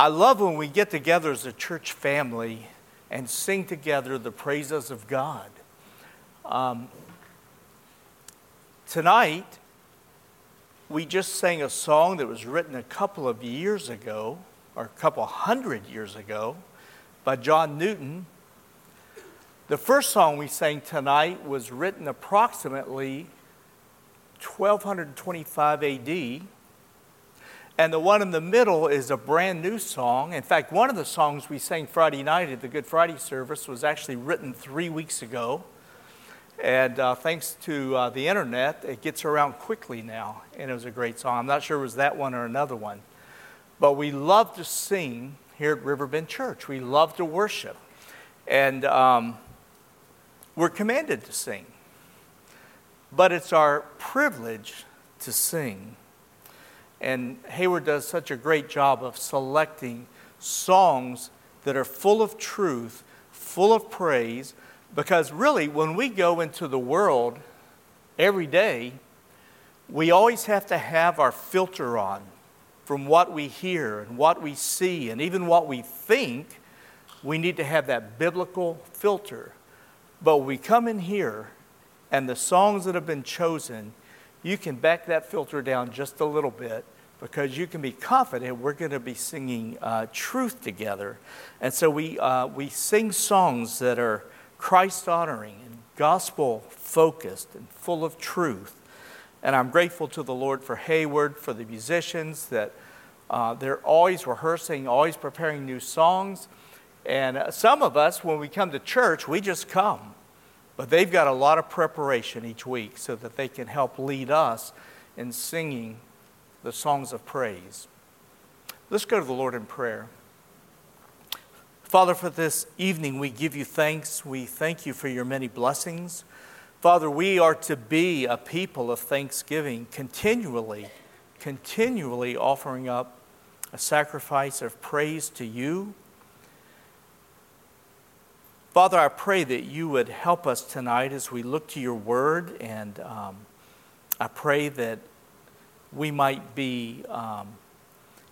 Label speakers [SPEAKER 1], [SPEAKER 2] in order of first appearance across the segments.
[SPEAKER 1] I love when we get together as a church family and sing together the praises of God. Um, tonight, we just sang a song that was written a couple of years ago, or a couple hundred years ago, by John Newton. The first song we sang tonight was written approximately 1225 AD. And the one in the middle is a brand new song. In fact, one of the songs we sang Friday night at the Good Friday service was actually written three weeks ago. And uh, thanks to uh, the internet, it gets around quickly now. And it was a great song. I'm not sure it was that one or another one. But we love to sing here at Riverbend Church. We love to worship. And um, we're commanded to sing. But it's our privilege to sing. And Hayward does such a great job of selecting songs that are full of truth, full of praise, because really, when we go into the world every day, we always have to have our filter on from what we hear and what we see and even what we think. We need to have that biblical filter. But we come in here, and the songs that have been chosen you can back that filter down just a little bit because you can be confident we're going to be singing uh, truth together. And so we, uh, we sing songs that are Christ honoring and gospel focused and full of truth. And I'm grateful to the Lord for Hayward, for the musicians that uh, they're always rehearsing, always preparing new songs. And uh, some of us, when we come to church, we just come. But they've got a lot of preparation each week so that they can help lead us in singing the songs of praise. Let's go to the Lord in prayer. Father, for this evening, we give you thanks. We thank you for your many blessings. Father, we are to be a people of thanksgiving, continually, continually offering up a sacrifice of praise to you Father, I pray that you would help us tonight as we look to your word, and um, I pray that we might be um,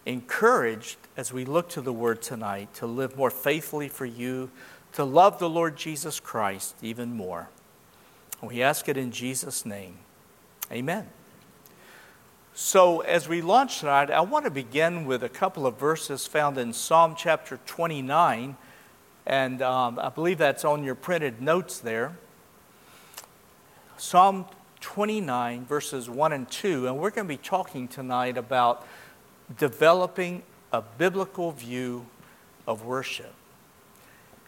[SPEAKER 1] encouraged as we look to the word tonight to live more faithfully for you, to love the Lord Jesus Christ even more. We ask it in Jesus' name. Amen. So, as we launch tonight, I want to begin with a couple of verses found in Psalm chapter 29 and um, I believe that's on your printed notes there. Psalm 29, verses 1 and 2. And we're going to be talking tonight about developing a biblical view of worship.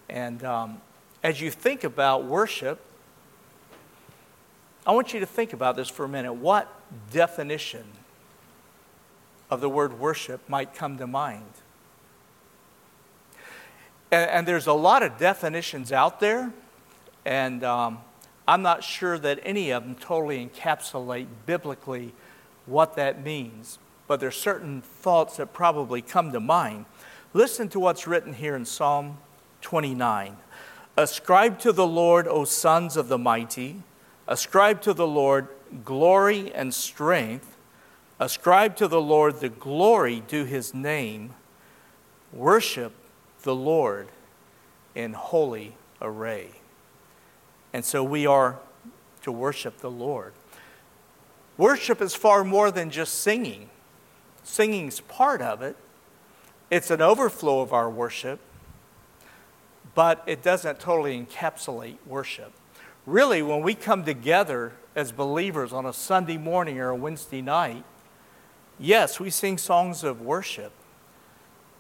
[SPEAKER 1] And um, as you think about worship, I want you to think about this for a minute. What definition of the word worship might come to mind? And, and there's a lot of definitions out there, and um, I'm not sure that any of them totally encapsulate biblically what that means. But there's certain thoughts that probably come to mind. Listen to what's written here in Psalm 29. Ascribe to the Lord, O sons of the mighty. Ascribe to the Lord glory and strength. Ascribe to the Lord the glory due his name. Worship the Lord in holy array. And so we are to worship the Lord. Worship is far more than just singing. Singing's part of it. It's an overflow of our worship, but it doesn't totally encapsulate worship. Really, when we come together as believers on a Sunday morning or a Wednesday night, yes, we sing songs of worship,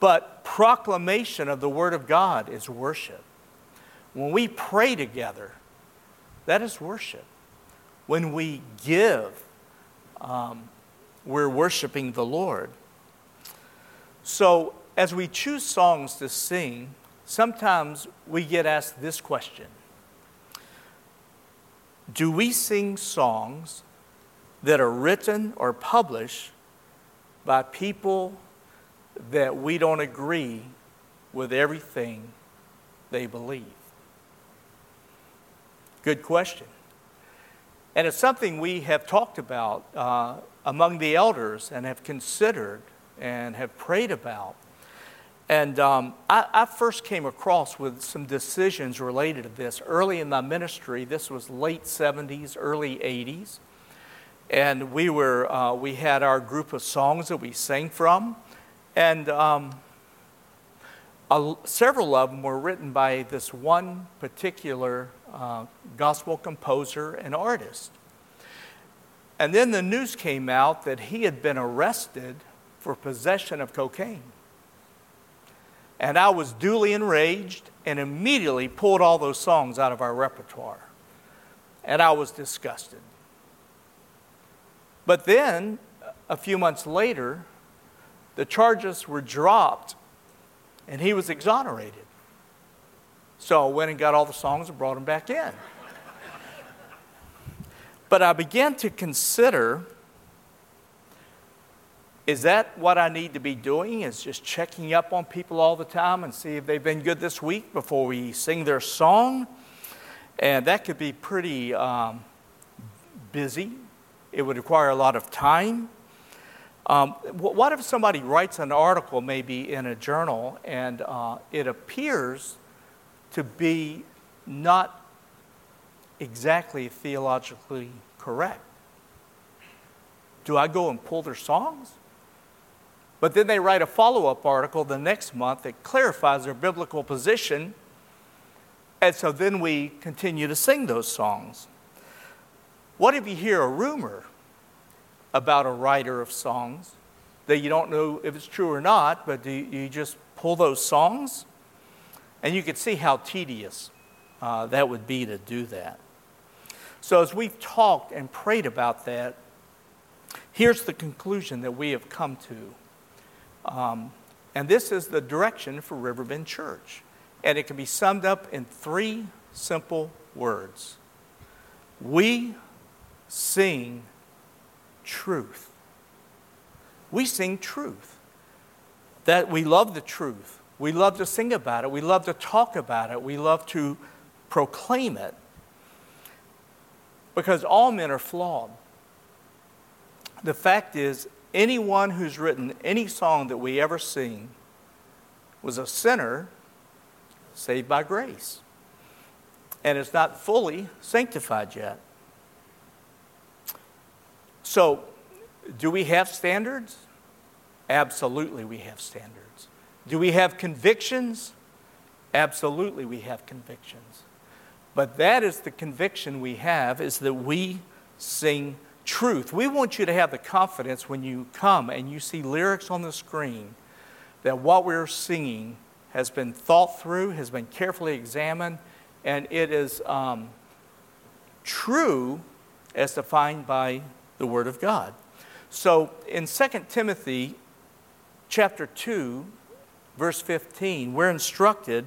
[SPEAKER 1] but proclamation of the Word of God is worship. When we pray together, that is worship. When we give, um, we're worshiping the Lord. So, as we choose songs to sing, sometimes we get asked this question Do we sing songs that are written or published by people that we don't agree with everything they believe? Good question. And it's something we have talked about uh, among the elders and have considered and have prayed about. And um, I, I, first came across with some decisions related to this early in my ministry. This was late 70s, early 80s. And we, were, uh, we had our group of songs that we sang from. And um, a, several of them were written by this one particular uh, gospel composer and artist. And then the news came out that he had been arrested for possession of cocaine. And I was duly enraged and immediately pulled all those songs out of our repertoire. And I was disgusted. But then, a few months later, the charges were dropped and he was exonerated. So I went and got all the songs and brought them back in. but I began to consider is that what I need to be doing? Is just checking up on people all the time and see if they've been good this week before we sing their song? And that could be pretty um, busy. It would require a lot of time. Um, what if somebody writes an article, maybe in a journal, and uh, it appears to be not exactly theologically correct? Do I go and pull their songs? But then they write a follow up article the next month that clarifies their biblical position. And so then we continue to sing those songs. What if you hear a rumor about a writer of songs that you don't know if it's true or not, but do you just pull those songs? And you can see how tedious uh, that would be to do that. So, as we've talked and prayed about that, here's the conclusion that we have come to. Um, and this is the direction for Riverbend Church. And it can be summed up in three simple words We sing truth. We sing truth. That we love the truth. We love to sing about it. We love to talk about it. We love to proclaim it. Because all men are flawed. The fact is, anyone who's written any song that we ever sing was a sinner saved by grace and is not fully sanctified yet. So, do we have standards? Absolutely, we have standards. Do we have convictions? Absolutely, we have convictions. But that is the conviction we have is that we sing truth. We want you to have the confidence when you come and you see lyrics on the screen that what we're singing has been thought through, has been carefully examined, and it is um, true as defined by the Word of God. So in 2 Timothy chapter 2, verse 15, we're instructed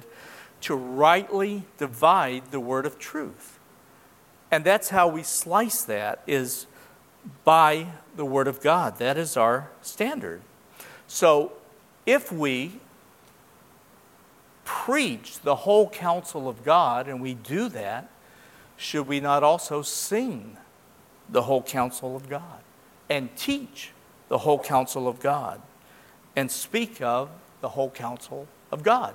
[SPEAKER 1] to rightly divide the word of truth. And that's how we slice that is by the Word of God. That is our standard. So if we preach the whole counsel of God and we do that, should we not also sing the whole counsel of God and teach the whole counsel of God and speak of the whole counsel of God?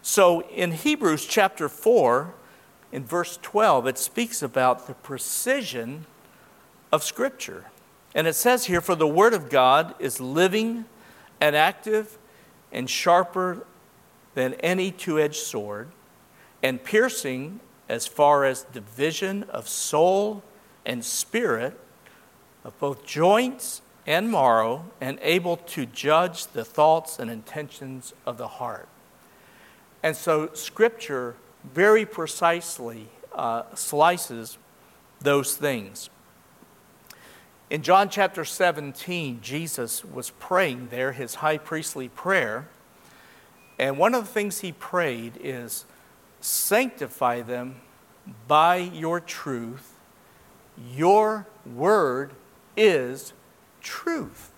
[SPEAKER 1] So in Hebrews chapter 4, in verse 12, it speaks about the precision of Scripture. And it says here, For the Word of God is living and active and sharper than any two edged sword, and piercing as far as division of soul and spirit, of both joints and marrow, and able to judge the thoughts and intentions of the heart. And so, Scripture very precisely uh, slices those things. In John chapter 17, Jesus was praying there his high priestly prayer. And one of the things he prayed is, Sanctify them by your truth. Your word is truth.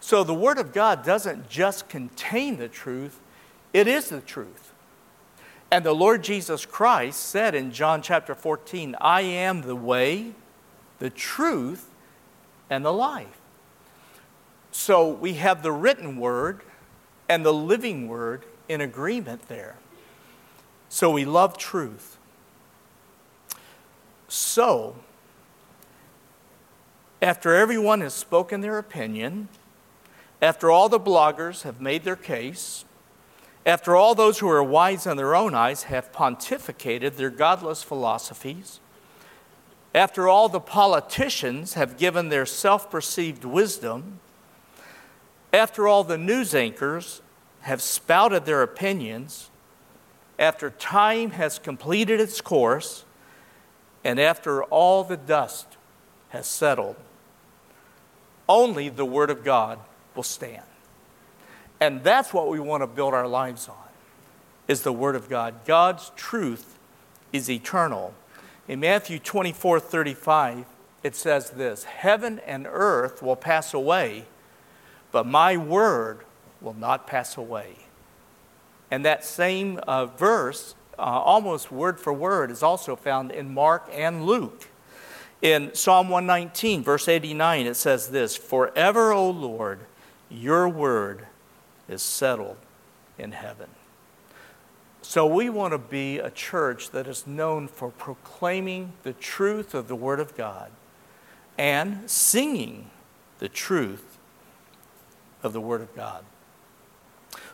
[SPEAKER 1] So the Word of God doesn't just contain the truth, it is the truth. And the Lord Jesus Christ said in John chapter 14, I am the way, the truth, and the life. So we have the written word, and the living word in agreement there. So we love truth. So, after everyone has spoken their opinion, after all the bloggers have made their case, after all those who are wise in their own eyes have pontificated their godless philosophies, after all the politicians have given their self perceived wisdom, after all the news anchors have spouted their opinions, after time has completed its course, and after all the dust has settled, only the Word of God will stand. And that's what we want to build our lives on, is the Word of God. God's truth is eternal. In Matthew 24 35, it says this Heaven and earth will pass away, but my word will not pass away. And that same uh, verse, uh, almost word for word, is also found in Mark and Luke. In Psalm 119, verse 89, it says this Forever, O Lord, your word is settled in heaven. So we want to be a church that is known for proclaiming the truth of the Word of God and singing the truth of the Word of God.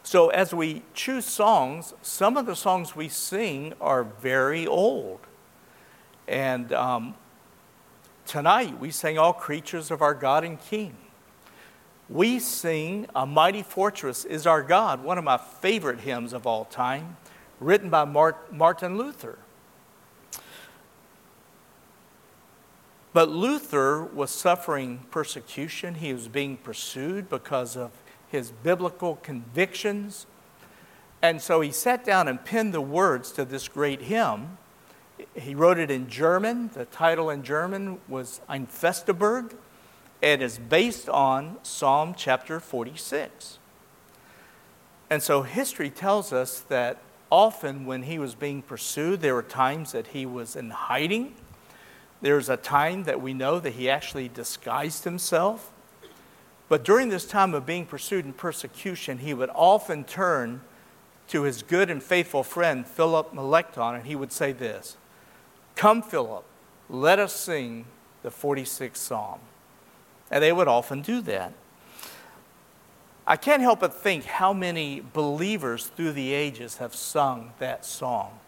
[SPEAKER 1] So as we choose songs, some of the songs we sing are very old. And um, tonight we sang All Creatures of Our God and King we sing A Mighty Fortress is Our God, one of my favorite hymns of all time, written by Martin Luther. But Luther was suffering persecution. He was being pursued because of his biblical convictions. And so he sat down and penned the words to this great hymn. He wrote it in German. The title in German was Ein feste Burg and is based on Psalm chapter 46. And so history tells us that often when he was being pursued, there were times that he was in hiding. There's a time that we know that he actually disguised himself. But during this time of being pursued and persecution, he would often turn to his good and faithful friend, Philip Melanchthon, and he would say this Come, Philip, let us sing the 46th Psalm. And they would often do that. I can't help but think how many believers through the ages have sung that song.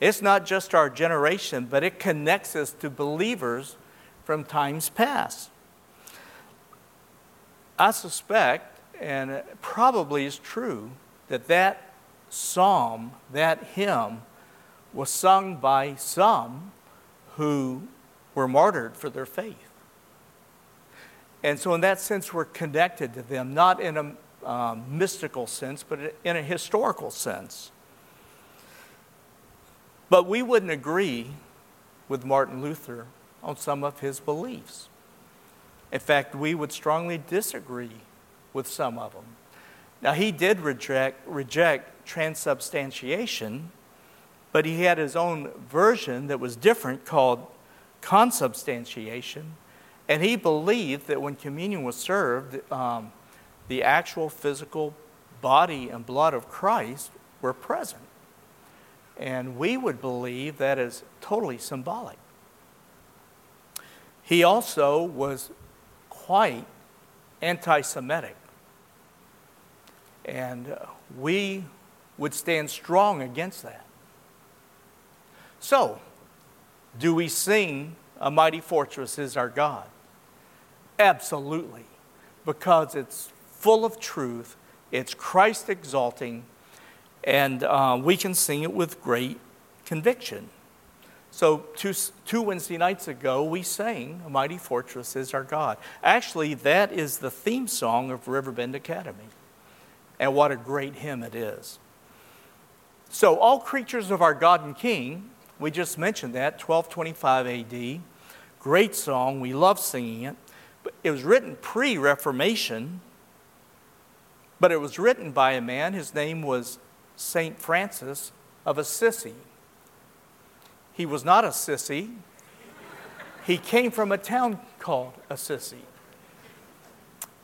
[SPEAKER 1] It's not just our generation, but it connects us to believers from times past. I suspect, and it probably is true, that that psalm, that hymn, was sung by some who were martyred for their faith. And so, in that sense, we're connected to them, not in a um, mystical sense, but in a historical sense. But we wouldn't agree with Martin Luther on some of his beliefs. In fact, we would strongly disagree with some of them. Now, he did reject, reject transubstantiation, but he had his own version that was different called consubstantiation and he believed that when communion was served, um, the actual physical body and blood of Christ were present. And we would believe that is totally symbolic. He also was quite anti Semitic. And uh, we would stand strong against that. So, do we sing A Mighty Fortress is Our God? Absolutely, because it's full of truth, it's Christ exalting, and uh, we can sing it with great conviction. So, two, two Wednesday nights ago, we sang A Mighty Fortress is Our God. Actually, that is the theme song of Riverbend Academy. And what a great hymn it is. So, all creatures of our God and King, we just mentioned that, 1225 AD. Great song. We love singing it. But It was written pre Reformation, but it was written by a man. His name was St. Francis of Assisi. He was not Assisi, he came from a town called Assisi.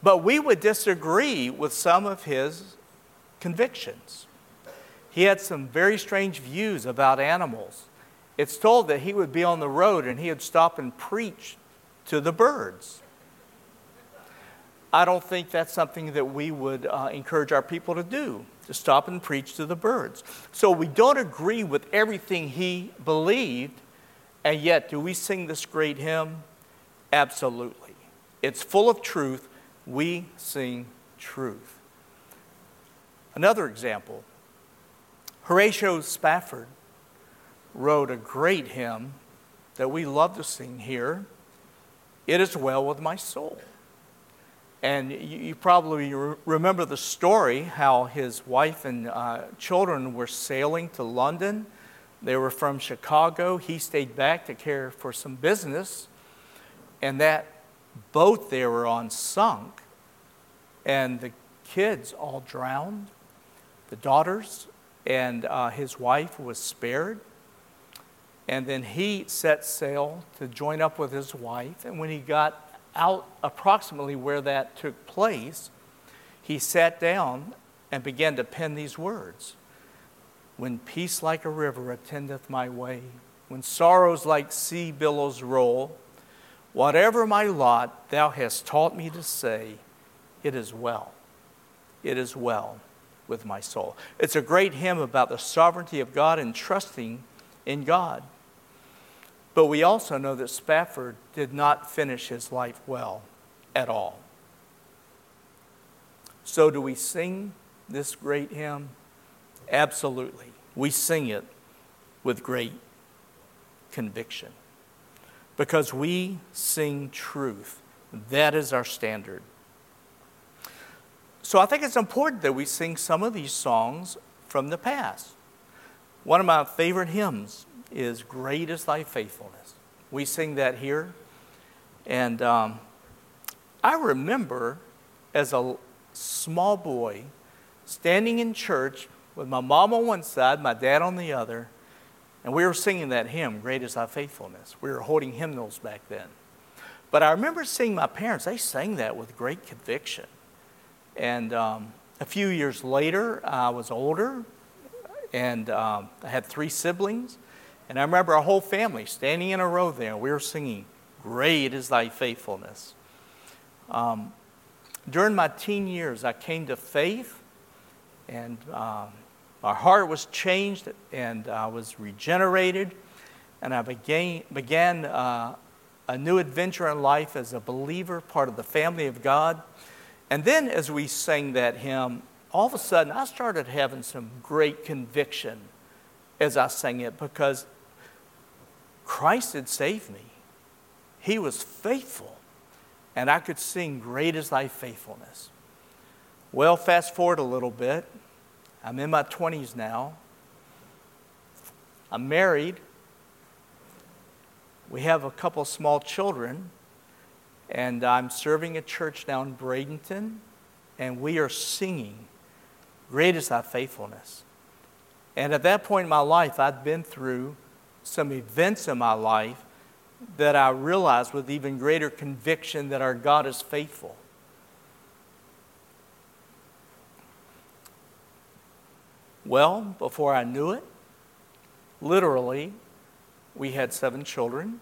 [SPEAKER 1] But we would disagree with some of his convictions. He had some very strange views about animals. It's told that he would be on the road and he would stop and preach to the birds. I don't think that's something that we would uh, encourage our people to do, to stop and preach to the birds. So we don't agree with everything he believed, and yet do we sing this great hymn? Absolutely. It's full of truth. We sing truth. Another example Horatio Spafford wrote a great hymn that we love to sing here It is Well with My Soul. And you, you probably re- remember the story how his wife and uh, children were sailing to London. They were from Chicago. He stayed back to care for some business. And that boat they were on sunk. And the kids all drowned, the daughters, and uh, his wife was spared. And then he set sail to join up with his wife. And when he got out approximately where that took place, he sat down and began to pen these words When peace like a river attendeth my way, when sorrows like sea billows roll, whatever my lot, thou hast taught me to say, It is well. It is well with my soul. It's a great hymn about the sovereignty of God and trusting in God. But we also know that Spafford did not finish his life well at all. So, do we sing this great hymn? Absolutely. We sing it with great conviction because we sing truth. That is our standard. So, I think it's important that we sing some of these songs from the past. One of my favorite hymns is Great is Thy Faithfulness. We sing that here. And um, I remember as a small boy standing in church with my mom on one side, my dad on the other, and we were singing that hymn, Great is Thy Faithfulness. We were holding hymnals back then. But I remember seeing my parents, they sang that with great conviction. And um, a few years later, I was older, and um, I had three siblings. And I remember our whole family standing in a row there. We were singing, Great is thy faithfulness. Um, during my teen years, I came to faith, and um, my heart was changed, and I was regenerated, and I began, began uh, a new adventure in life as a believer, part of the family of God. And then, as we sang that hymn, all of a sudden I started having some great conviction as I sang it because Christ had saved me. He was faithful. And I could sing, Great is thy faithfulness. Well, fast forward a little bit. I'm in my 20s now. I'm married. We have a couple small children. And I'm serving a church down in Bradenton. And we are singing, Great is thy faithfulness. And at that point in my life, I'd been through some events in my life that I realized with even greater conviction that our God is faithful. Well, before I knew it, literally, we had seven children,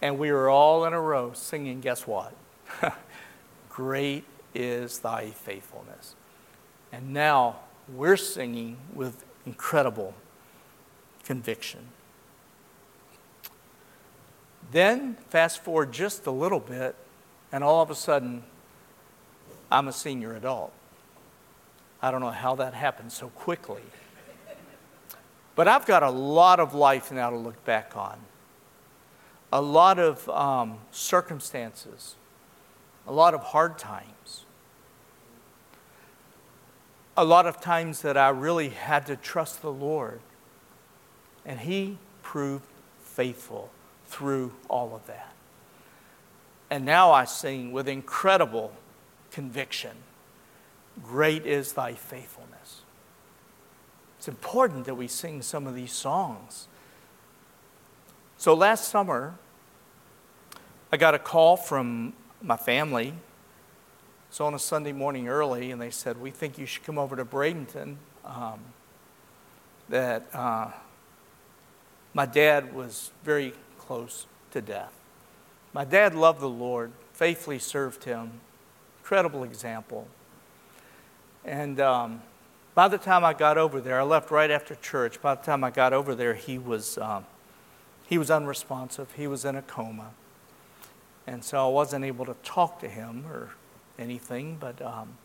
[SPEAKER 1] and we were all in a row singing, guess what? Great is thy faithfulness. And now we're singing with incredible conviction. Then, fast forward just a little bit, and all of a sudden, I'm a senior adult. I don't know how that happened so quickly. But I've got a lot of life now to look back on, a lot of um, circumstances, a lot of hard times, a lot of times that I really had to trust the Lord. And He proved faithful through all of that. And now I sing with incredible conviction Great is thy faithfulness. It's important that we sing some of these songs. So last summer, I got a call from my family, So on a Sunday morning early, and they said, We think you should come over to Bradenton. Um, that uh, my dad was very close to death. My dad loved the Lord, faithfully served him, incredible example. And um, by the time I got over there, I left right after church. By the time I got over there, he was, um, he was unresponsive. He was in a coma. And so I wasn't able to talk to him or anything, but um,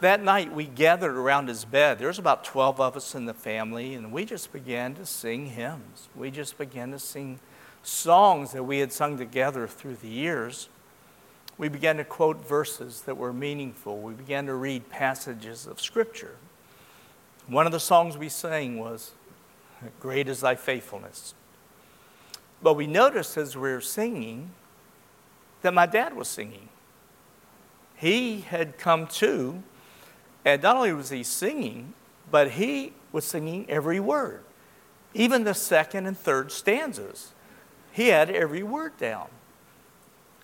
[SPEAKER 1] that night we gathered around his bed. There was about 12 of us in the family, and we just began to sing hymns. We just began to sing songs that we had sung together through the years. We began to quote verses that were meaningful. We began to read passages of Scripture. One of the songs we sang was, Great is Thy Faithfulness. But we noticed as we were singing that my dad was singing. He had come to, and not only was he singing, but he was singing every word, even the second and third stanzas. He had every word down.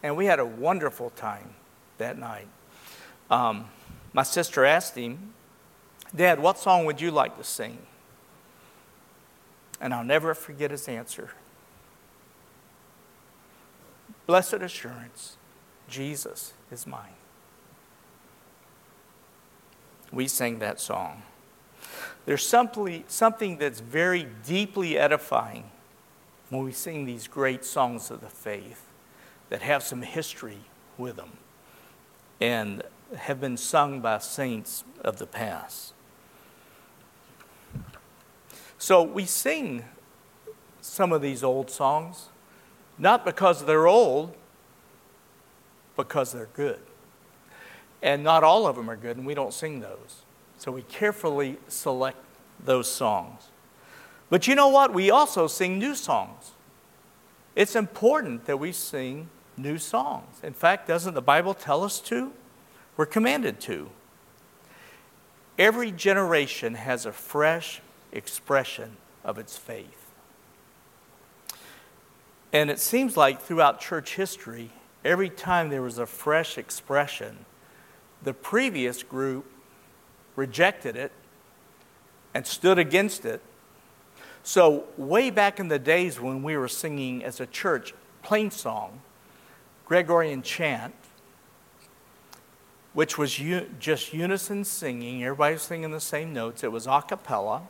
[SPEAKER 1] And we had a wonderful time that night. Um, my sister asked him, Dad, what song would you like to sing? And I'll never forget his answer. Blessed assurance, Jesus is mine. We sang that song. There's simply, something that's very deeply edifying when we sing these great songs of the faith that have some history with them and have been sung by saints of the past. So we sing some of these old songs not because they're old, because they're good. And not all of them are good, and we don't sing those. So we carefully select those songs. But you know what? We also sing new songs. It's important that we sing new songs. In fact, doesn't the Bible tell us to? We're commanded to. Every generation has a fresh expression of its faith. And it seems like throughout church history, every time there was a fresh expression, the previous group rejected it and stood against it. So, way back in the days when we were singing as a church plain song, Gregorian chant, which was u- just unison singing, everybody was singing the same notes, it was a cappella.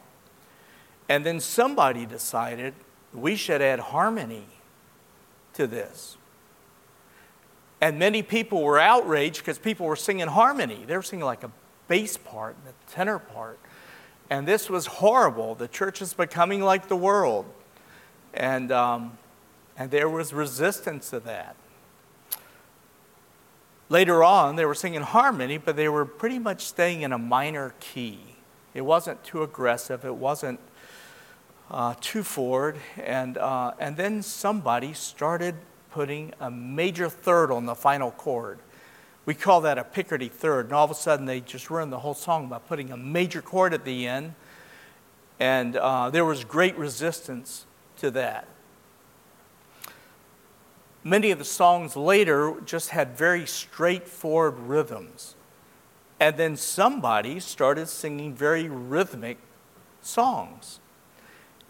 [SPEAKER 1] And then somebody decided we should add harmony to this. And many people were outraged because people were singing harmony. They were singing like a bass part and a tenor part. And this was horrible. The church is becoming like the world. And, um, and there was resistance to that. Later on, they were singing harmony, but they were pretty much staying in a minor key. It wasn't too aggressive, it wasn't uh, to Ford, and, uh, and then somebody started putting a major third on the final chord. We call that a Picardy third, and all of a sudden they just ruined the whole song by putting a major chord at the end, and uh, there was great resistance to that. Many of the songs later just had very straightforward rhythms. And then somebody started singing very rhythmic songs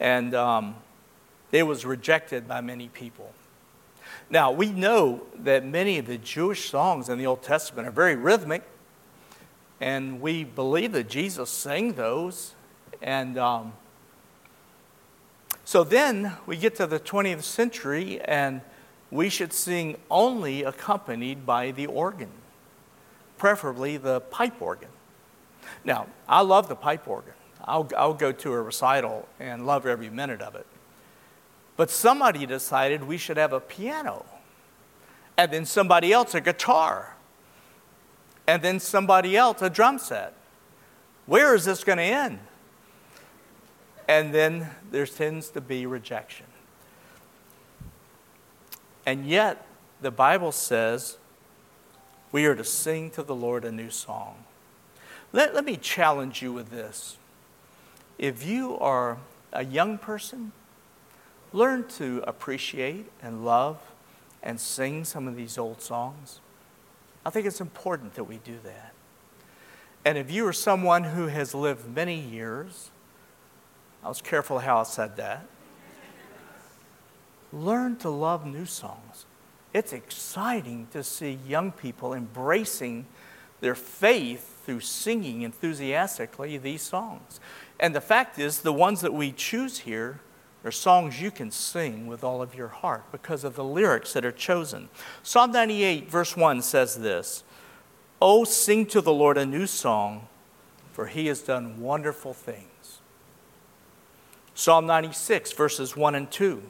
[SPEAKER 1] and um, it was rejected by many people. Now, we know that many of the Jewish songs in the Old Testament are very rhythmic, and we believe that Jesus sang those. And um, so then we get to the 20th century, and we should sing only accompanied by the organ, preferably the pipe organ. Now, I love the pipe organ. I'll, I'll go to a recital and love every minute of it. But somebody decided we should have a piano, and then somebody else a guitar, and then somebody else a drum set. Where is this going to end? And then there tends to be rejection. And yet, the Bible says we are to sing to the Lord a new song. Let, let me challenge you with this. If you are a young person, learn to appreciate and love and sing some of these old songs. I think it's important that we do that. And if you are someone who has lived many years, I was careful how I said that, learn to love new songs. It's exciting to see young people embracing their faith through singing enthusiastically these songs. And the fact is, the ones that we choose here are songs you can sing with all of your heart because of the lyrics that are chosen. Psalm 98, verse 1 says this Oh, sing to the Lord a new song, for he has done wonderful things. Psalm 96, verses 1 and 2.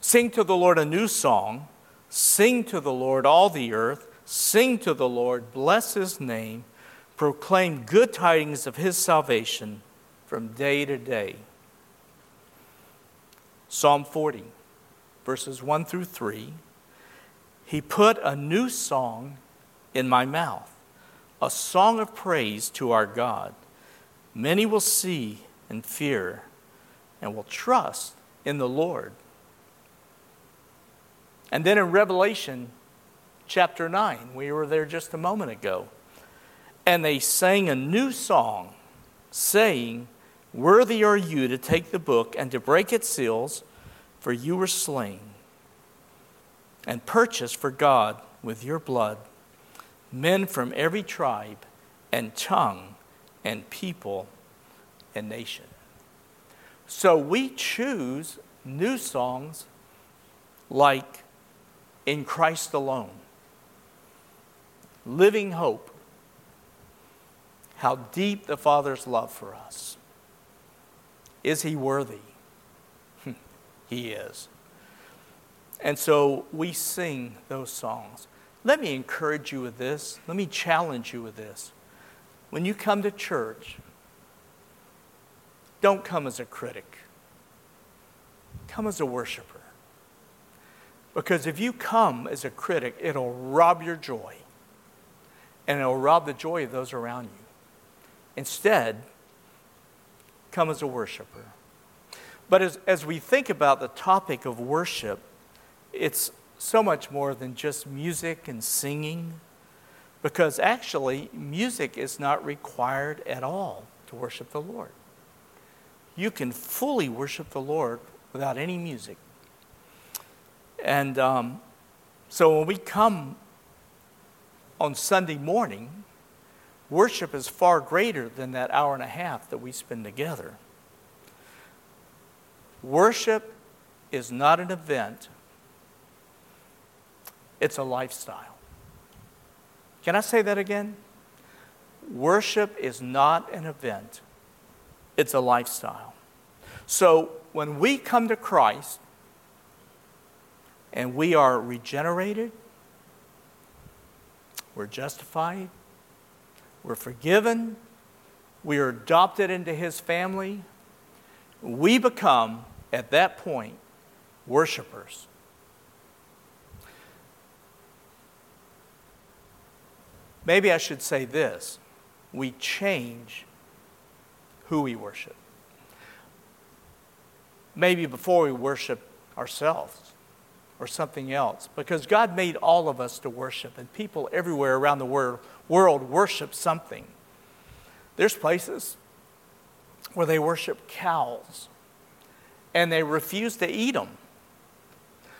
[SPEAKER 1] Sing to the Lord a new song. Sing to the Lord all the earth. Sing to the Lord, bless his name. Proclaim good tidings of his salvation from day to day. Psalm 40, verses 1 through 3. He put a new song in my mouth, a song of praise to our God. Many will see and fear and will trust in the Lord. And then in Revelation chapter 9, we were there just a moment ago, and they sang a new song, saying, Worthy are you to take the book and to break its seals, for you were slain and purchased for God with your blood men from every tribe and tongue and people and nation. So we choose new songs like In Christ Alone, Living Hope, how deep the Father's love for us. Is He worthy? he is. And so we sing those songs. Let me encourage you with this. Let me challenge you with this. When you come to church, don't come as a critic, come as a worshiper. Because if you come as a critic, it'll rob your joy, and it'll rob the joy of those around you. Instead, come as a worshiper. But as, as we think about the topic of worship, it's so much more than just music and singing, because actually, music is not required at all to worship the Lord. You can fully worship the Lord without any music. And um, so when we come on Sunday morning, worship is far greater than that hour and a half that we spend together. Worship is not an event, it's a lifestyle. Can I say that again? Worship is not an event, it's a lifestyle. So when we come to Christ and we are regenerated, we're justified, we're forgiven, we are adopted into His family, we become, at that point, worshipers. Maybe I should say this we change who we worship. Maybe before we worship ourselves or something else, because God made all of us to worship, and people everywhere around the world, world worship something. There's places where they worship cows and they refuse to eat them.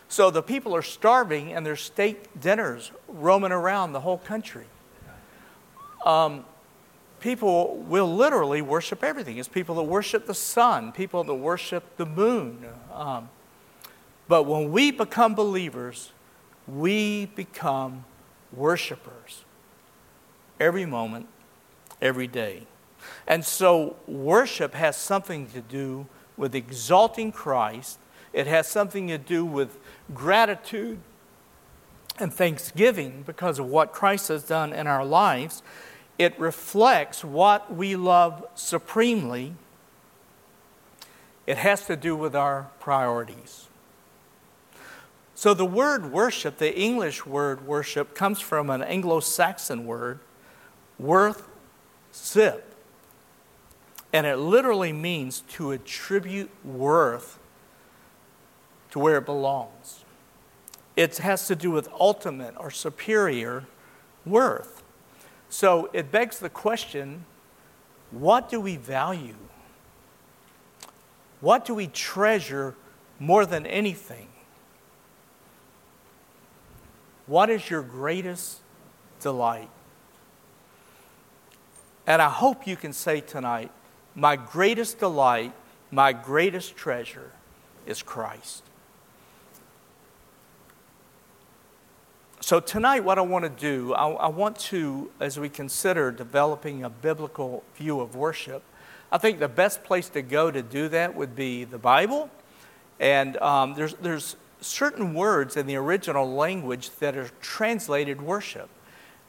[SPEAKER 1] So the people are starving and there's steak dinners roaming around the whole country um, people will literally worship everything. It's people that worship the sun, people that worship the moon. Um, but when we become believers, we become worshipers every moment, every day. And so, worship has something to do with exalting Christ, it has something to do with gratitude and thanksgiving because of what Christ has done in our lives it reflects what we love supremely. It has to do with our priorities. So, the word worship, the English word worship, comes from an Anglo Saxon word, worth sip. And it literally means to attribute worth to where it belongs. it has to do with ultimate or superior worth. So it begs the question what do we value? What do we treasure more than anything? What is your greatest delight? And I hope you can say tonight, my greatest delight, my greatest treasure is Christ. So, tonight, what I want to do, I, I, want to, as we consider developing a biblical view of worship, I think the best place to go to do that would be the Bible. And um, there's, there's certain words in the original language that are translated worship.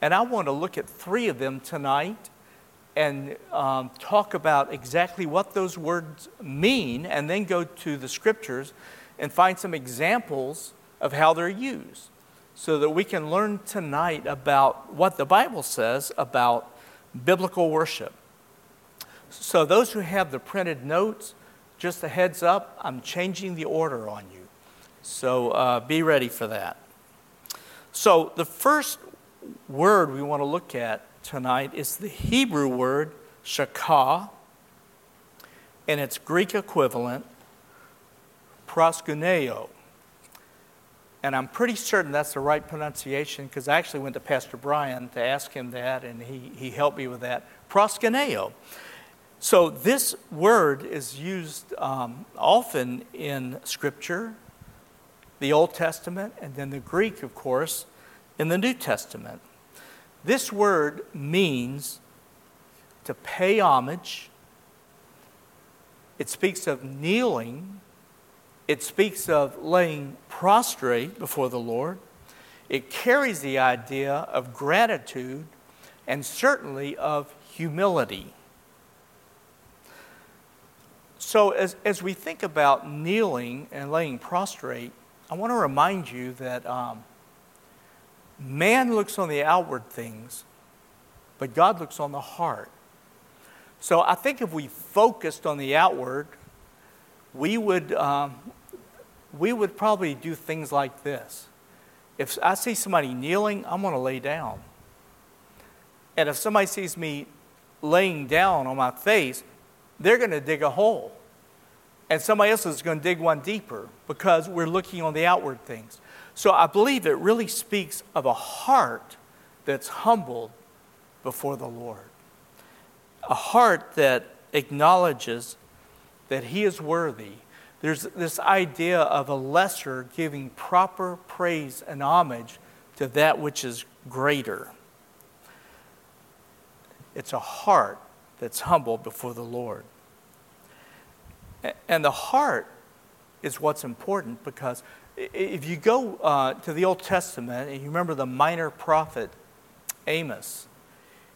[SPEAKER 1] And I want to look at three of them tonight and um, talk about exactly what those words mean, and then go to the scriptures and find some examples of how they're used so that we can learn tonight about what the Bible says about biblical worship. So, those who have the printed notes, just a heads up, I'm changing the order on you. So, uh, be ready for that. So, the first word we want to look at tonight is the Hebrew word shakah, and its Greek equivalent, proskuneo and I'm pretty certain that's the right pronunciation because I actually went to Pastor Brian to ask him that, and he, he helped me with that. Proskuneo. So this word is used um, often in Scripture, the Old Testament, and then the Greek, of course, in the New Testament. This word means to pay homage. It speaks of kneeling it speaks of laying prostrate before the Lord. It carries the idea of gratitude and certainly of humility. So, as, as we think about kneeling and laying prostrate, I want to remind you that um, man looks on the outward things, but God looks on the heart. So, I think if we focused on the outward, we would, um, we would probably do things like this. If I see somebody kneeling, I'm going to lay down. And if somebody sees me laying down on my face, they're going to dig a hole. And somebody else is going to dig one deeper because we're looking on the outward things. So I believe it really speaks of a heart that's humbled before the Lord. A heart that acknowledges that He is worthy there's this idea of a lesser giving proper praise and homage to that which is greater. It's a heart that's humble before the Lord. And the heart is what's important because if you go uh, to the Old Testament and you remember the minor prophet Amos,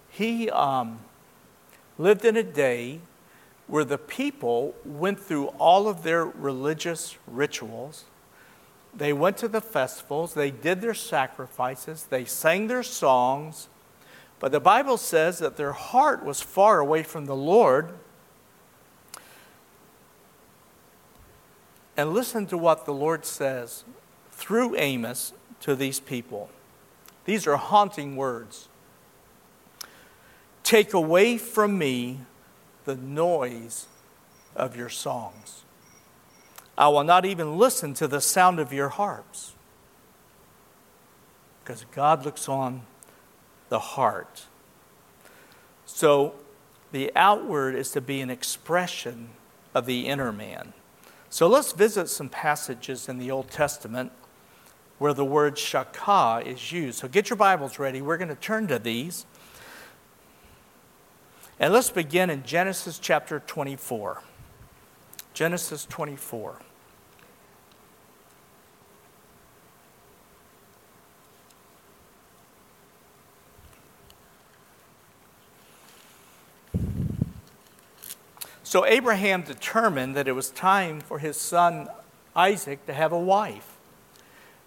[SPEAKER 1] he um, lived in a day where the people went through all of their religious rituals. They went to the festivals, they did their sacrifices, they sang their songs, but the Bible says that their heart was far away from the Lord. And listen to what the Lord says through Amos to these people. These are haunting words. Take away from me the noise of your songs. I will not even listen to the sound of your harps. Because God looks on the heart. So the outward is to be an expression of the inner man. So let's visit some passages in the Old Testament where the word shakah is used. So get your Bibles ready. We're going to turn to these. And let's begin in Genesis chapter 24. Genesis 24. So Abraham determined that it was time for his son Isaac to have a wife.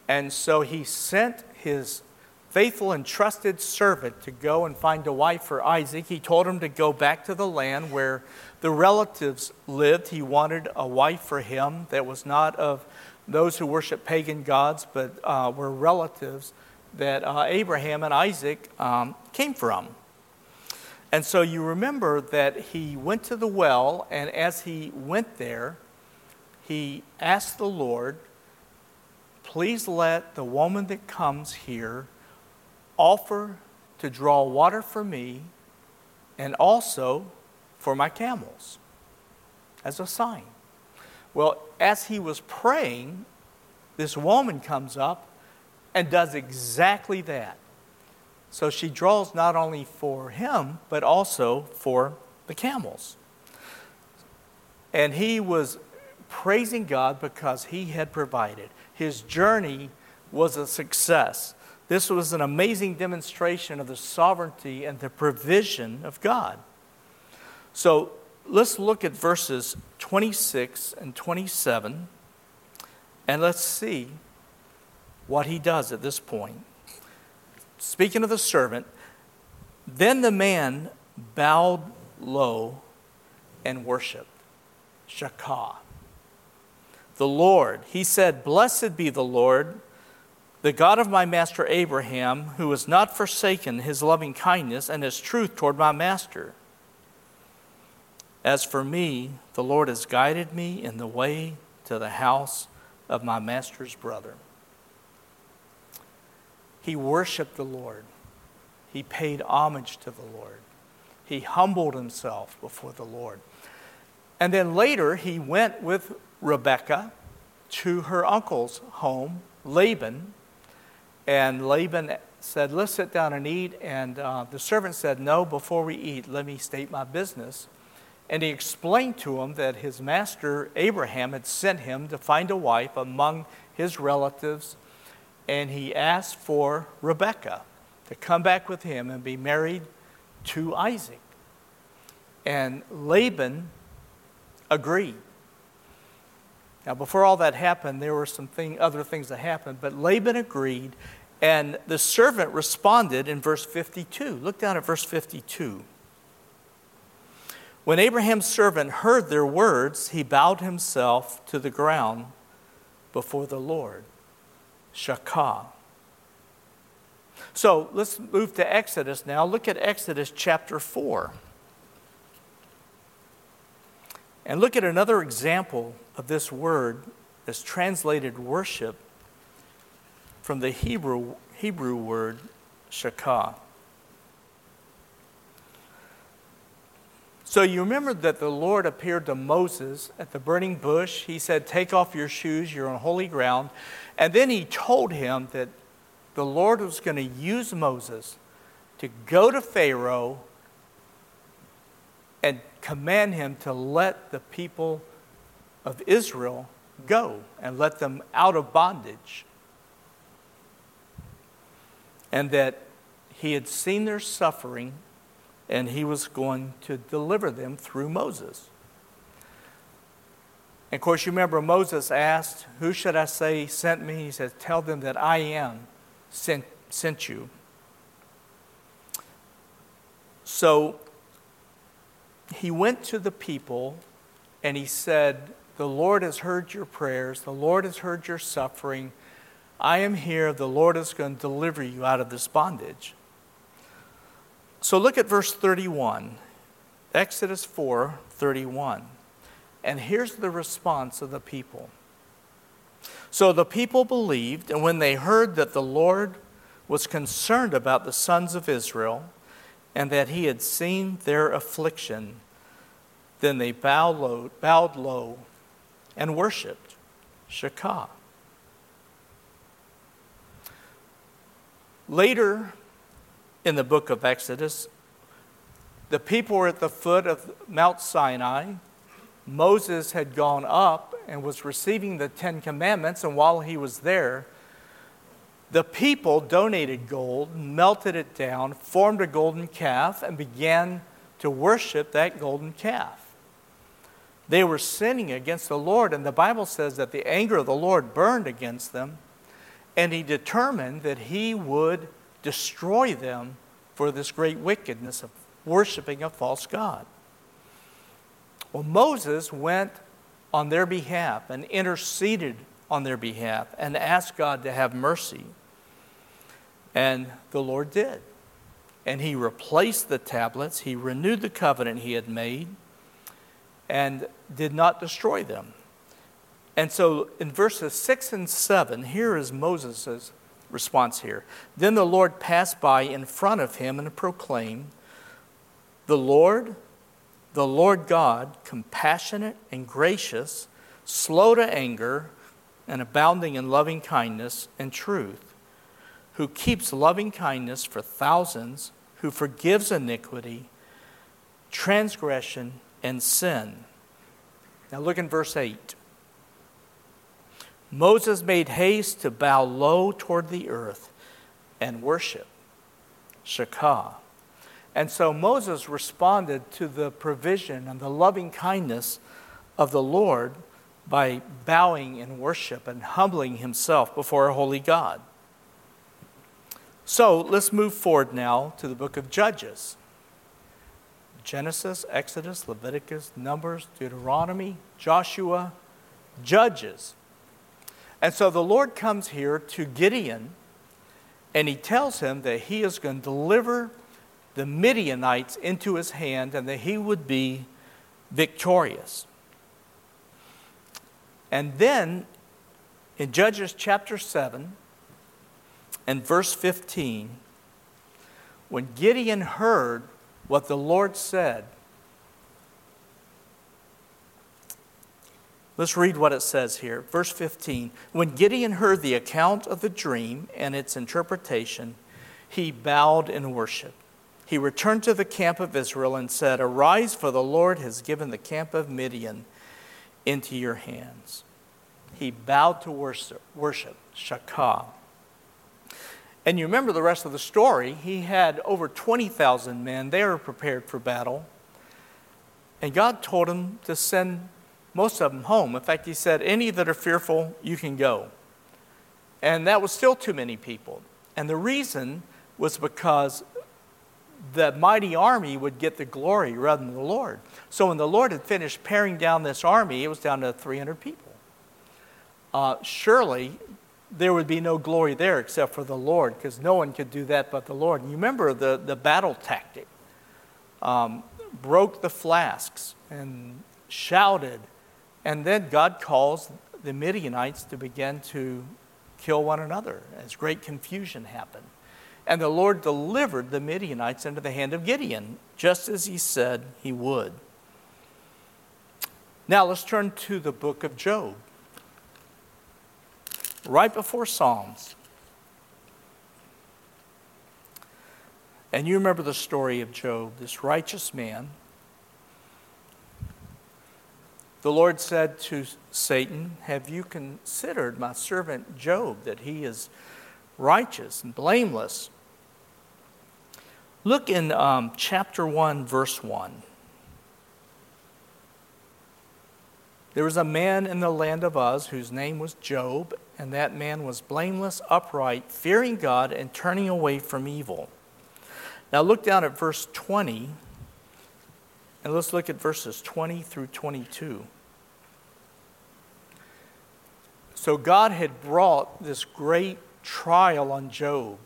[SPEAKER 1] And so he sent his faithful and trusted servant to go and find a wife for Isaac. He told him to go back to the land where the relatives lived. He wanted a wife for him that was not of those who worship pagan gods, but uh, were relatives that uh, Abraham and Isaac um, came from. And so you remember that he went to the well, and as he went there, he asked the Lord, Please let the woman that comes here offer to draw water for me and also for my camels as a sign. Well, as he was praying, this woman comes up and does exactly that. So she draws not only for him, but also for the camels. And he was praising God because he had provided. His journey was a success. This was an amazing demonstration of the sovereignty and the provision of God. So let's look at verses 26 and 27, and let's see what he does at this point. Speaking of the servant, then the man bowed low and worshiped. Shakah. The Lord, he said, Blessed be the Lord, the God of my master Abraham, who has not forsaken his loving kindness and his truth toward my master. As for me, the Lord has guided me in the way to the house of my master's brother. He worshiped the Lord. He paid homage to the Lord. He humbled himself before the Lord. And then later, he went with Rebekah to her uncle's home, Laban. And Laban said, Let's sit down and eat. And uh, the servant said, No, before we eat, let me state my business. And he explained to him that his master Abraham had sent him to find a wife among his relatives and he asked for Rebekah to come back with him and be married to Isaac. And Laban agreed. Now, before all that happened, there were some thing, other things that happened, but Laban agreed, and the servant responded in verse 52. Look down at verse 52. When Abraham's servant heard their words, he bowed himself to the ground before the Lord. Shakah. So let's move to Exodus now. Look at Exodus chapter 4. And look at another example of this word that's translated worship from the Hebrew, Hebrew word shakah. So you remember that the Lord appeared to Moses at the burning bush. He said, Take off your shoes, you're on holy ground. And then he told him that the Lord was going to use Moses to go to Pharaoh and command him to let the people of Israel go and let them out of bondage. And that he had seen their suffering and he was going to deliver them through Moses. And of course, you remember Moses asked, Who should I say sent me? He said, Tell them that I am sent, sent you. So he went to the people and he said, The Lord has heard your prayers, the Lord has heard your suffering. I am here. The Lord is going to deliver you out of this bondage. So look at verse 31, Exodus 4 31. And here's the response of the people. So the people believed, and when they heard that the Lord was concerned about the sons of Israel and that he had seen their affliction, then they bowed low, bowed low and worshiped Shakah. Later, in the book of Exodus. The people were at the foot of Mount Sinai. Moses had gone up and was receiving the Ten Commandments, and while he was there, the people donated gold, melted it down, formed a golden calf, and began to worship that golden calf. They were sinning against the Lord, and the Bible says that the anger of the Lord burned against them, and he determined that he would destroy them for this great wickedness of worshiping a false God. Well, Moses went on their behalf and interceded on their behalf and asked God to have mercy. And the Lord did. And he replaced the tablets, he renewed the covenant he had made, and did not destroy them. And so in verses 6 and 7, here is Moses' response here. Then the Lord passed by in front of him and proclaimed, The Lord, the Lord God, compassionate and gracious, slow to anger, and abounding in loving kindness and truth, who keeps loving kindness for thousands, who forgives iniquity, transgression, and sin. Now look in verse 8. Moses made haste to bow low toward the earth and worship. Shakah. And so Moses responded to the provision and the loving kindness of the Lord by bowing in worship and humbling himself before a holy God. So let's move forward now to the book of Judges Genesis, Exodus, Leviticus, Numbers, Deuteronomy, Joshua, Judges. And so the Lord comes here to Gideon and he tells him that he is going to deliver the Midianites into his hand and that he would be victorious. And then in Judges chapter 7 and verse 15, when Gideon heard what the Lord said, Let's read what it says here. Verse 15. When Gideon heard the account of the dream and its interpretation, he bowed in worship. He returned to the camp of Israel and said, Arise, for the Lord has given the camp of Midian into your hands. He bowed to worship, worship Shakah. And you remember the rest of the story. He had over 20,000 men. They were prepared for battle. And God told him to send most of them home. In fact, he said, Any that are fearful, you can go. And that was still too many people. And the reason was because the mighty army would get the glory rather than the Lord. So when the Lord had finished paring down this army, it was down to 300 people. Uh, surely there would be no glory there except for the Lord, because no one could do that but the Lord. And you remember the, the battle tactic um, broke the flasks and shouted and then God calls the Midianites to begin to kill one another as great confusion happened. And the Lord delivered the Midianites into the hand of Gideon, just as he said he would. Now let's turn to the book of Job. Right before Psalms. And you remember the story of Job, this righteous man The Lord said to Satan, Have you considered my servant Job, that he is righteous and blameless? Look in um, chapter 1, verse 1. There was a man in the land of Uz whose name was Job, and that man was blameless, upright, fearing God, and turning away from evil. Now look down at verse 20, and let's look at verses 20 through 22. So God had brought this great trial on Job,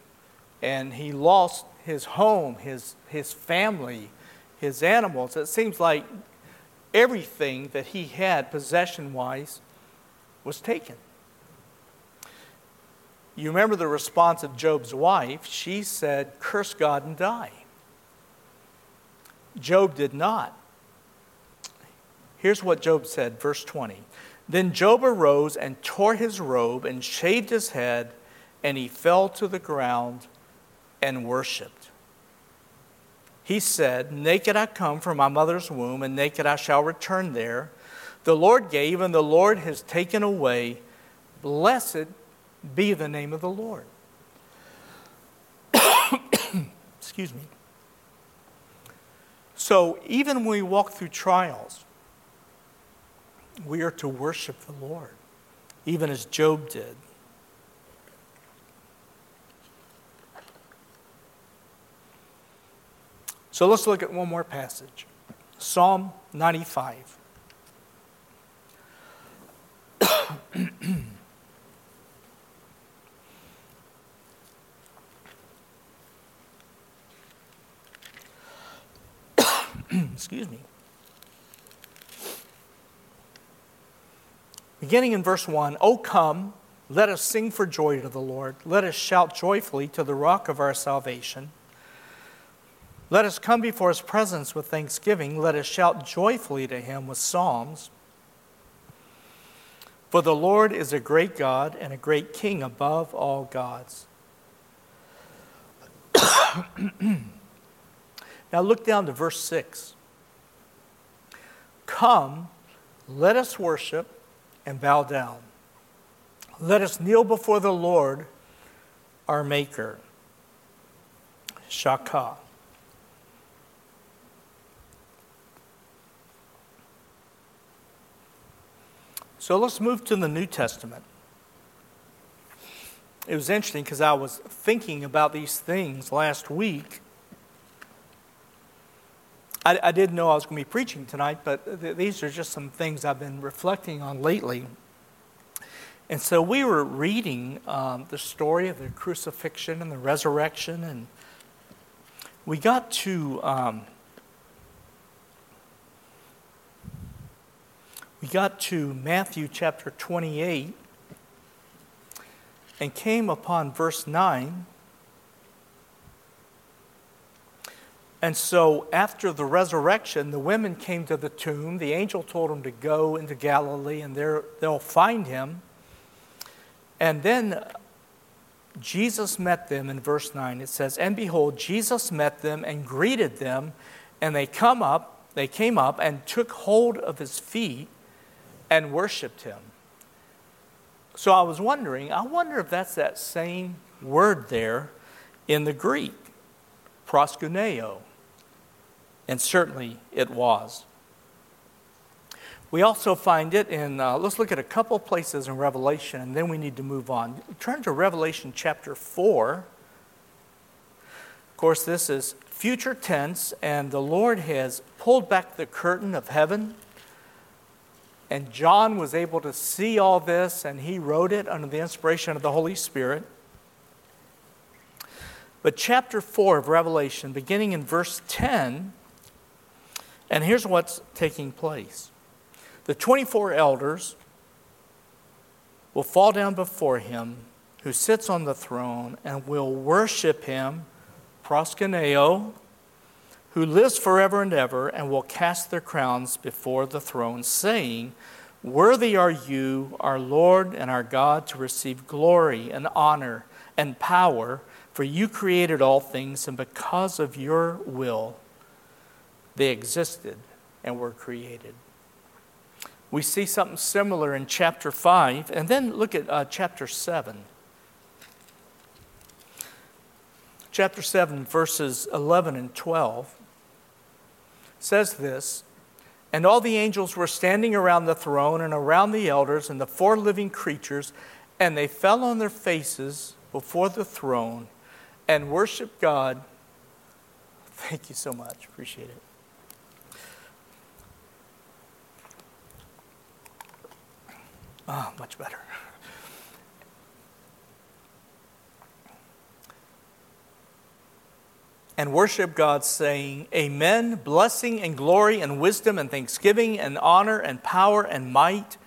[SPEAKER 1] and he lost his home, his, his family, his animals. It seems like everything that he had possession wise was taken. You remember the response of Job's wife? She said, Curse God and die. Job did not. Here's what Job said, verse 20. Then Job arose and tore his robe and shaved his head, and he fell to the ground and worshiped. He said, Naked I come from my mother's womb, and naked I shall return there. The Lord gave, and the Lord has taken away. Blessed be the name of the Lord. Excuse me. So, even when we walk through trials, we are to worship the Lord, even as Job did. So let's look at one more passage Psalm 95. Excuse me. Beginning in verse 1 O come, let us sing for joy to the Lord. Let us shout joyfully to the rock of our salvation. Let us come before his presence with thanksgiving. Let us shout joyfully to him with psalms. For the Lord is a great God and a great King above all gods. now look down to verse 6. Come, let us worship and bow down. Let us kneel before the Lord, our Maker. Shakah. So let's move to the New Testament. It was interesting because I was thinking about these things last week. I, I didn't know I was going to be preaching tonight, but th- these are just some things I've been reflecting on lately. And so we were reading um, the story of the crucifixion and the resurrection, and we got to um, we got to Matthew chapter 28 and came upon verse 9. And so, after the resurrection, the women came to the tomb. The angel told them to go into Galilee and there they'll find him. And then Jesus met them in verse 9. It says, And behold, Jesus met them and greeted them, and they come up, they came up and took hold of his feet and worshiped him. So I was wondering, I wonder if that's that same word there in the Greek, proskuneo. And certainly it was. We also find it in, uh, let's look at a couple places in Revelation, and then we need to move on. Turn to Revelation chapter 4. Of course, this is future tense, and the Lord has pulled back the curtain of heaven. And John was able to see all this, and he wrote it under the inspiration of the Holy Spirit. But chapter 4 of Revelation, beginning in verse 10, and here's what's taking place. The 24 elders will fall down before him who sits on the throne and will worship him, proskuneo, who lives forever and ever, and will cast their crowns before the throne, saying, Worthy are you, our Lord and our God, to receive glory and honor and power, for you created all things, and because of your will they existed and were created. We see something similar in chapter 5, and then look at uh, chapter 7. Chapter 7, verses 11 and 12 says this And all the angels were standing around the throne and around the elders and the four living creatures, and they fell on their faces before the throne and worshiped God. Thank you so much. Appreciate it. Ah, oh, much better. And worship God, saying, Amen. Blessing and glory and wisdom and thanksgiving and honor and power and might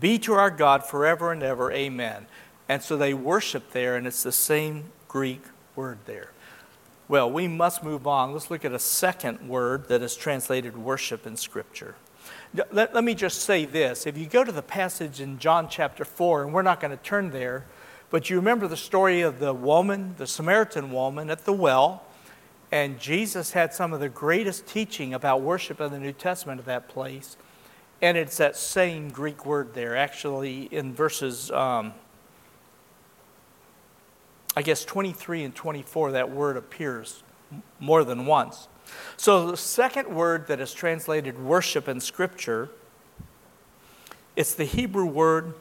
[SPEAKER 1] be to our God forever and ever. Amen. And so they worship there, and it's the same Greek word there. Well, we must move on. Let's look at a second word that is translated worship in Scripture. Let, let me just say this. If you go to the passage in John chapter 4, and we're not going to turn there, but you remember the story of the woman, the Samaritan woman at the well, and Jesus had some of the greatest teaching about worship in the New Testament at that place. And it's that same Greek word there. Actually, in verses, um, I guess, 23 and 24, that word appears more than once. So the second word that is translated worship in Scripture, it's the Hebrew word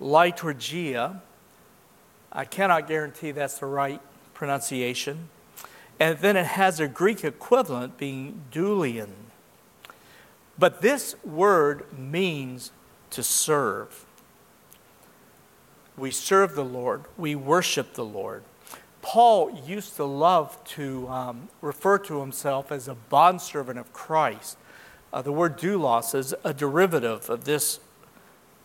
[SPEAKER 1] liturgia. I cannot guarantee that's the right pronunciation. And then it has a Greek equivalent being doulion. But this word means to serve. We serve the Lord, we worship the Lord. Paul used to love to um, refer to himself as a bondservant of Christ. Uh, the word doulos is a derivative of this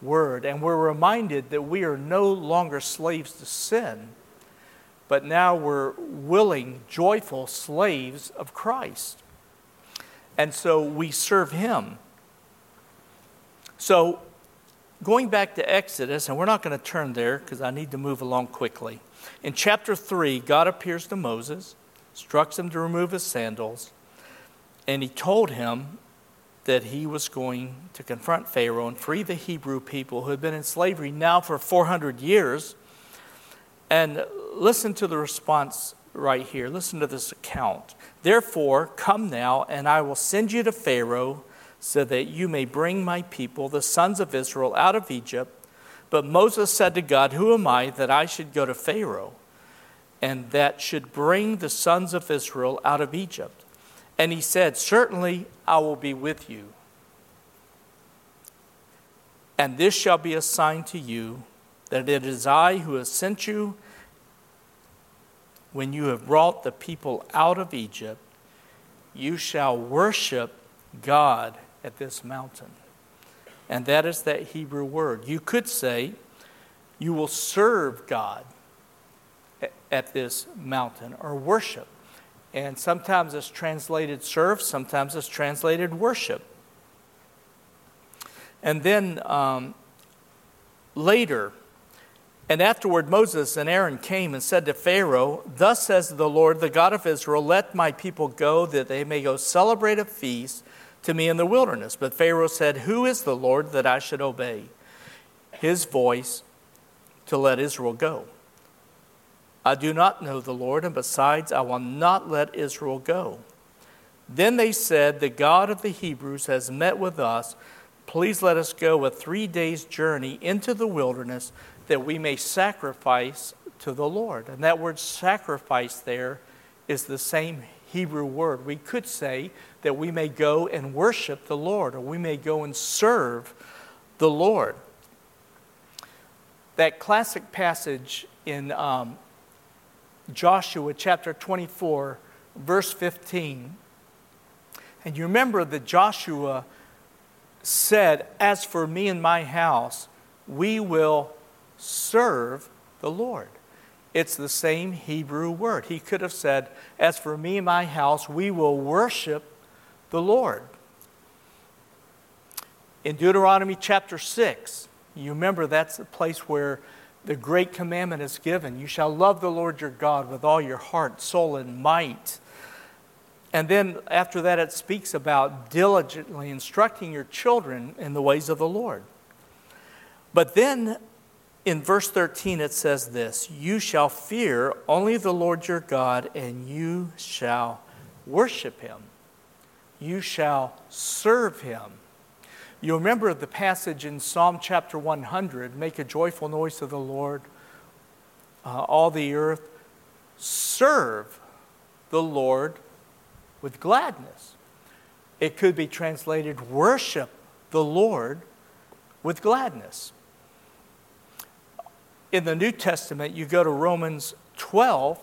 [SPEAKER 1] word, and we're reminded that we are no longer slaves to sin, but now we're willing, joyful slaves of Christ. And so we serve him. So, going back to Exodus, and we're not going to turn there because I need to move along quickly. In chapter 3, God appears to Moses, instructs him to remove his sandals, and he told him that he was going to confront Pharaoh and free the Hebrew people who had been in slavery now for 400 years. And listen to the response right here. Listen to this account. Therefore, come now, and I will send you to Pharaoh so that you may bring my people, the sons of Israel, out of Egypt. But Moses said to God, Who am I that I should go to Pharaoh and that should bring the sons of Israel out of Egypt? And he said, Certainly I will be with you. And this shall be a sign to you that it is I who has sent you when you have brought the people out of Egypt. You shall worship God at this mountain. And that is that Hebrew word. You could say, You will serve God at this mountain or worship. And sometimes it's translated serve, sometimes it's translated worship. And then um, later, and afterward, Moses and Aaron came and said to Pharaoh, Thus says the Lord, the God of Israel, let my people go, that they may go celebrate a feast to me in the wilderness. But Pharaoh said, Who is the Lord that I should obey his voice to let Israel go? I do not know the Lord, and besides, I will not let Israel go. Then they said, The God of the Hebrews has met with us. Please let us go a three days' journey into the wilderness that we may sacrifice to the Lord. And that word sacrifice there is the same Hebrew word. We could say that we may go and worship the Lord, or we may go and serve the Lord. That classic passage in um, Joshua chapter 24, verse 15. And you remember that Joshua said, As for me and my house, we will serve the Lord. It's the same Hebrew word. He could have said, As for me and my house, we will worship the Lord. In Deuteronomy chapter 6, you remember that's the place where the great commandment is given. You shall love the Lord your God with all your heart, soul, and might. And then after that, it speaks about diligently instructing your children in the ways of the Lord. But then in verse 13, it says this You shall fear only the Lord your God, and you shall worship him. You shall serve him. You remember the passage in Psalm chapter 100 Make a joyful noise to the Lord, uh, all the earth. Serve the Lord with gladness. It could be translated worship the Lord with gladness in the New Testament, you go to Romans 12.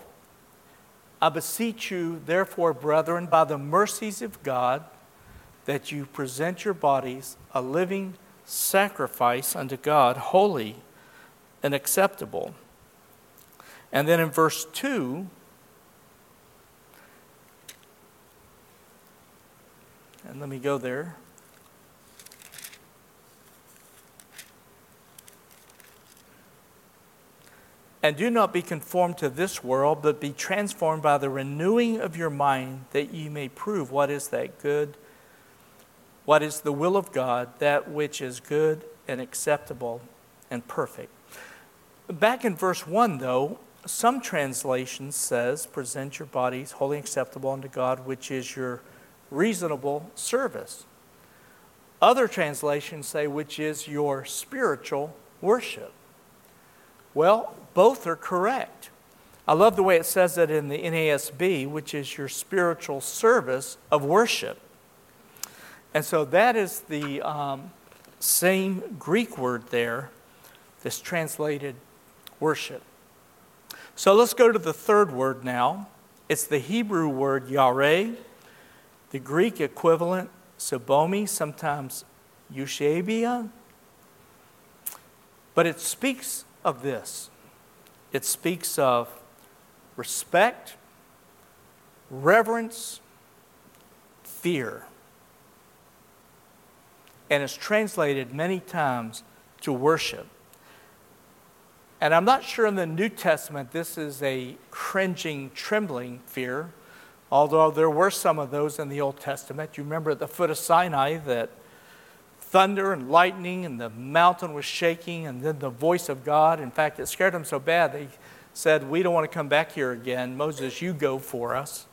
[SPEAKER 1] I beseech you, therefore, brethren, by the mercies of God, that you present your bodies a living sacrifice unto God, holy and acceptable. And then in verse 2, and let me go there. And do not be conformed to this world, but be transformed by the renewing of your mind, that ye may prove what is that good, what is the will of God, that which is good and acceptable and perfect. Back in verse 1, though, some translations says, present your bodies wholly acceptable unto God, which is your reasonable service. Other translations say, which is your spiritual worship. Well, both are correct. I love the way it says it in the NASB, which is your spiritual service of worship. And so that is the um, same Greek word there that's translated worship. So let's go to the third word now. It's the Hebrew word yareh, the Greek equivalent sebomai, sometimes eusebia. But it speaks of this it speaks of respect, reverence, fear. And it's translated many times to worship. And I'm not sure in the New Testament this is a cringing, trembling fear, although there were some of those in the Old Testament. You remember at the foot of Sinai that thunder and lightning and the mountain was shaking and then the voice of God. In fact, it scared them so bad they said, We don't want to come back here again. Moses, you go for us.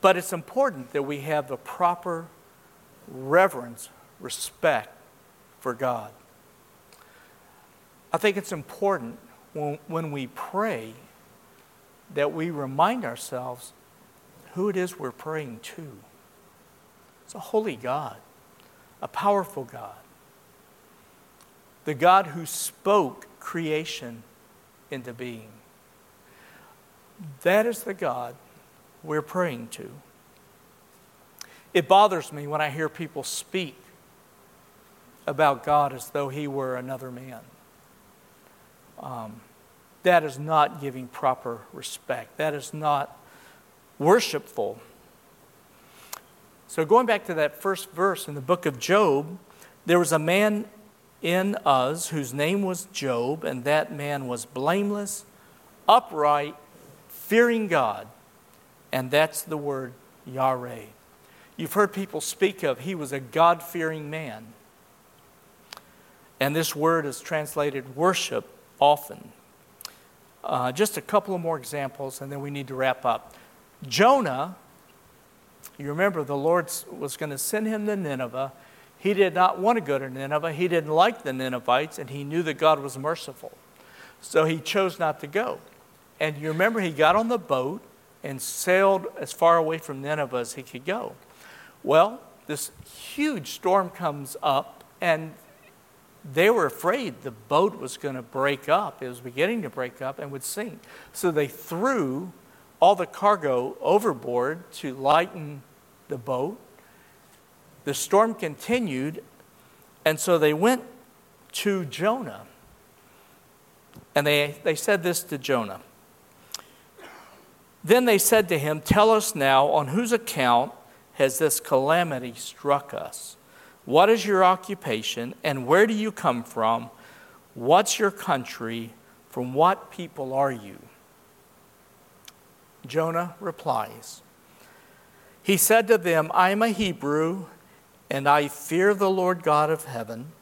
[SPEAKER 1] But it's important that we have the proper reverence, respect for God. I think it's important when, when we pray that we remind ourselves who it is we're praying to. It's a holy God, a powerful God, the God who spoke creation into being. That is the God we're praying to. It bothers me when I hear people speak about God as though he were another man. Um, that is not giving proper respect. That is not worshipful. So, going back to that first verse in the book of Job, there was a man in Uz whose name was Job, and that man was blameless, upright, fearing God. And that's the word Yareh. You've heard people speak of he was a God fearing man. And this word is translated worship often. Uh, just a couple of more examples, and then we need to wrap up. Jonah, you remember the Lord was going to send him to Nineveh. He did not want to go to Nineveh. He didn't like the Ninevites, and he knew that God was merciful. So he chose not to go. And you remember he got on the boat and sailed as far away from Nineveh as he could go. Well, this huge storm comes up, and they were afraid the boat was going to break up. It was beginning to break up and would sink. So they threw all the cargo overboard to lighten the boat. The storm continued, and so they went to Jonah. And they, they said this to Jonah. Then they said to him, Tell us now, on whose account has this calamity struck us? What is your occupation and where do you come from? What's your country? From what people are you? Jonah replies, He said to them, I am a Hebrew, and I fear the Lord God of heaven,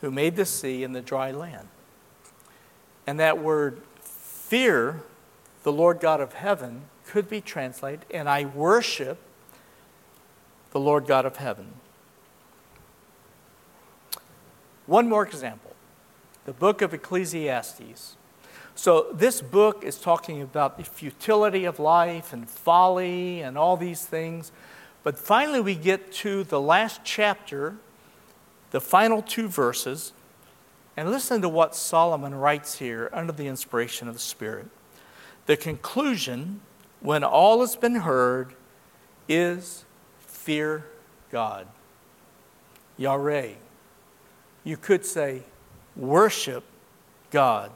[SPEAKER 1] who made the sea and the dry land. And that word fear the Lord God of heaven could be translated, and I worship the Lord God of heaven. One more example the book of Ecclesiastes. So, this book is talking about the futility of life and folly and all these things. But finally, we get to the last chapter, the final two verses, and listen to what Solomon writes here under the inspiration of the Spirit. The conclusion, when all has been heard, is fear God. Yareh you could say, worship God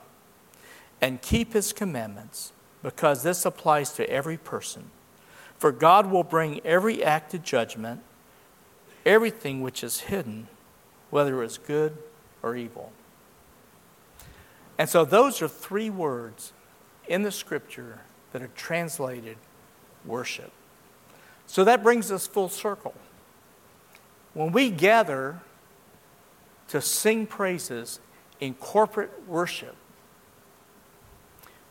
[SPEAKER 1] and keep his commandments because this applies to every person. For God will bring every act to judgment, everything which is hidden, whether it's good or evil. And so, those are three words in the scripture that are translated worship. So that brings us full circle. When we gather to sing praises in corporate worship,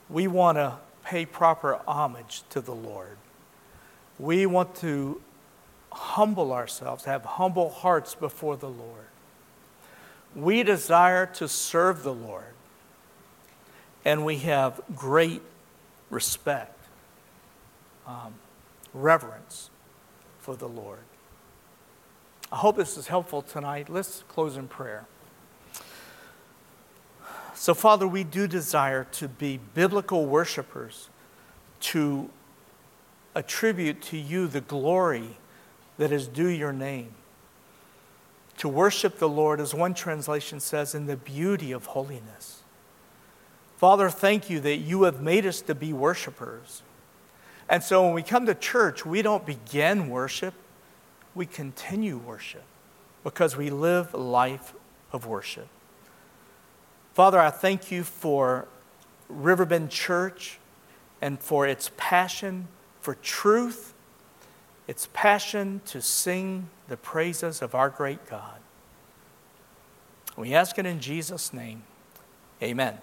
[SPEAKER 1] we want to pay proper homage to the Lord. We want to humble ourselves, have humble hearts before the Lord. We desire to serve the Lord, and we have great respect, um, reverence for the Lord. I hope this is helpful tonight. Let's close in prayer. So, Father, we do desire to be biblical worshipers, to attribute to you the glory that is due your name, to worship the Lord, as one translation says, in the beauty of holiness. Father, thank you that you have made us to be worshipers. And so when we come to church, we don't begin worship, we continue worship because we live a life of worship. Father, I thank you for Riverbend Church and for its passion for truth, its passion to sing the praises of our great God. We ask it in Jesus' name. Amen.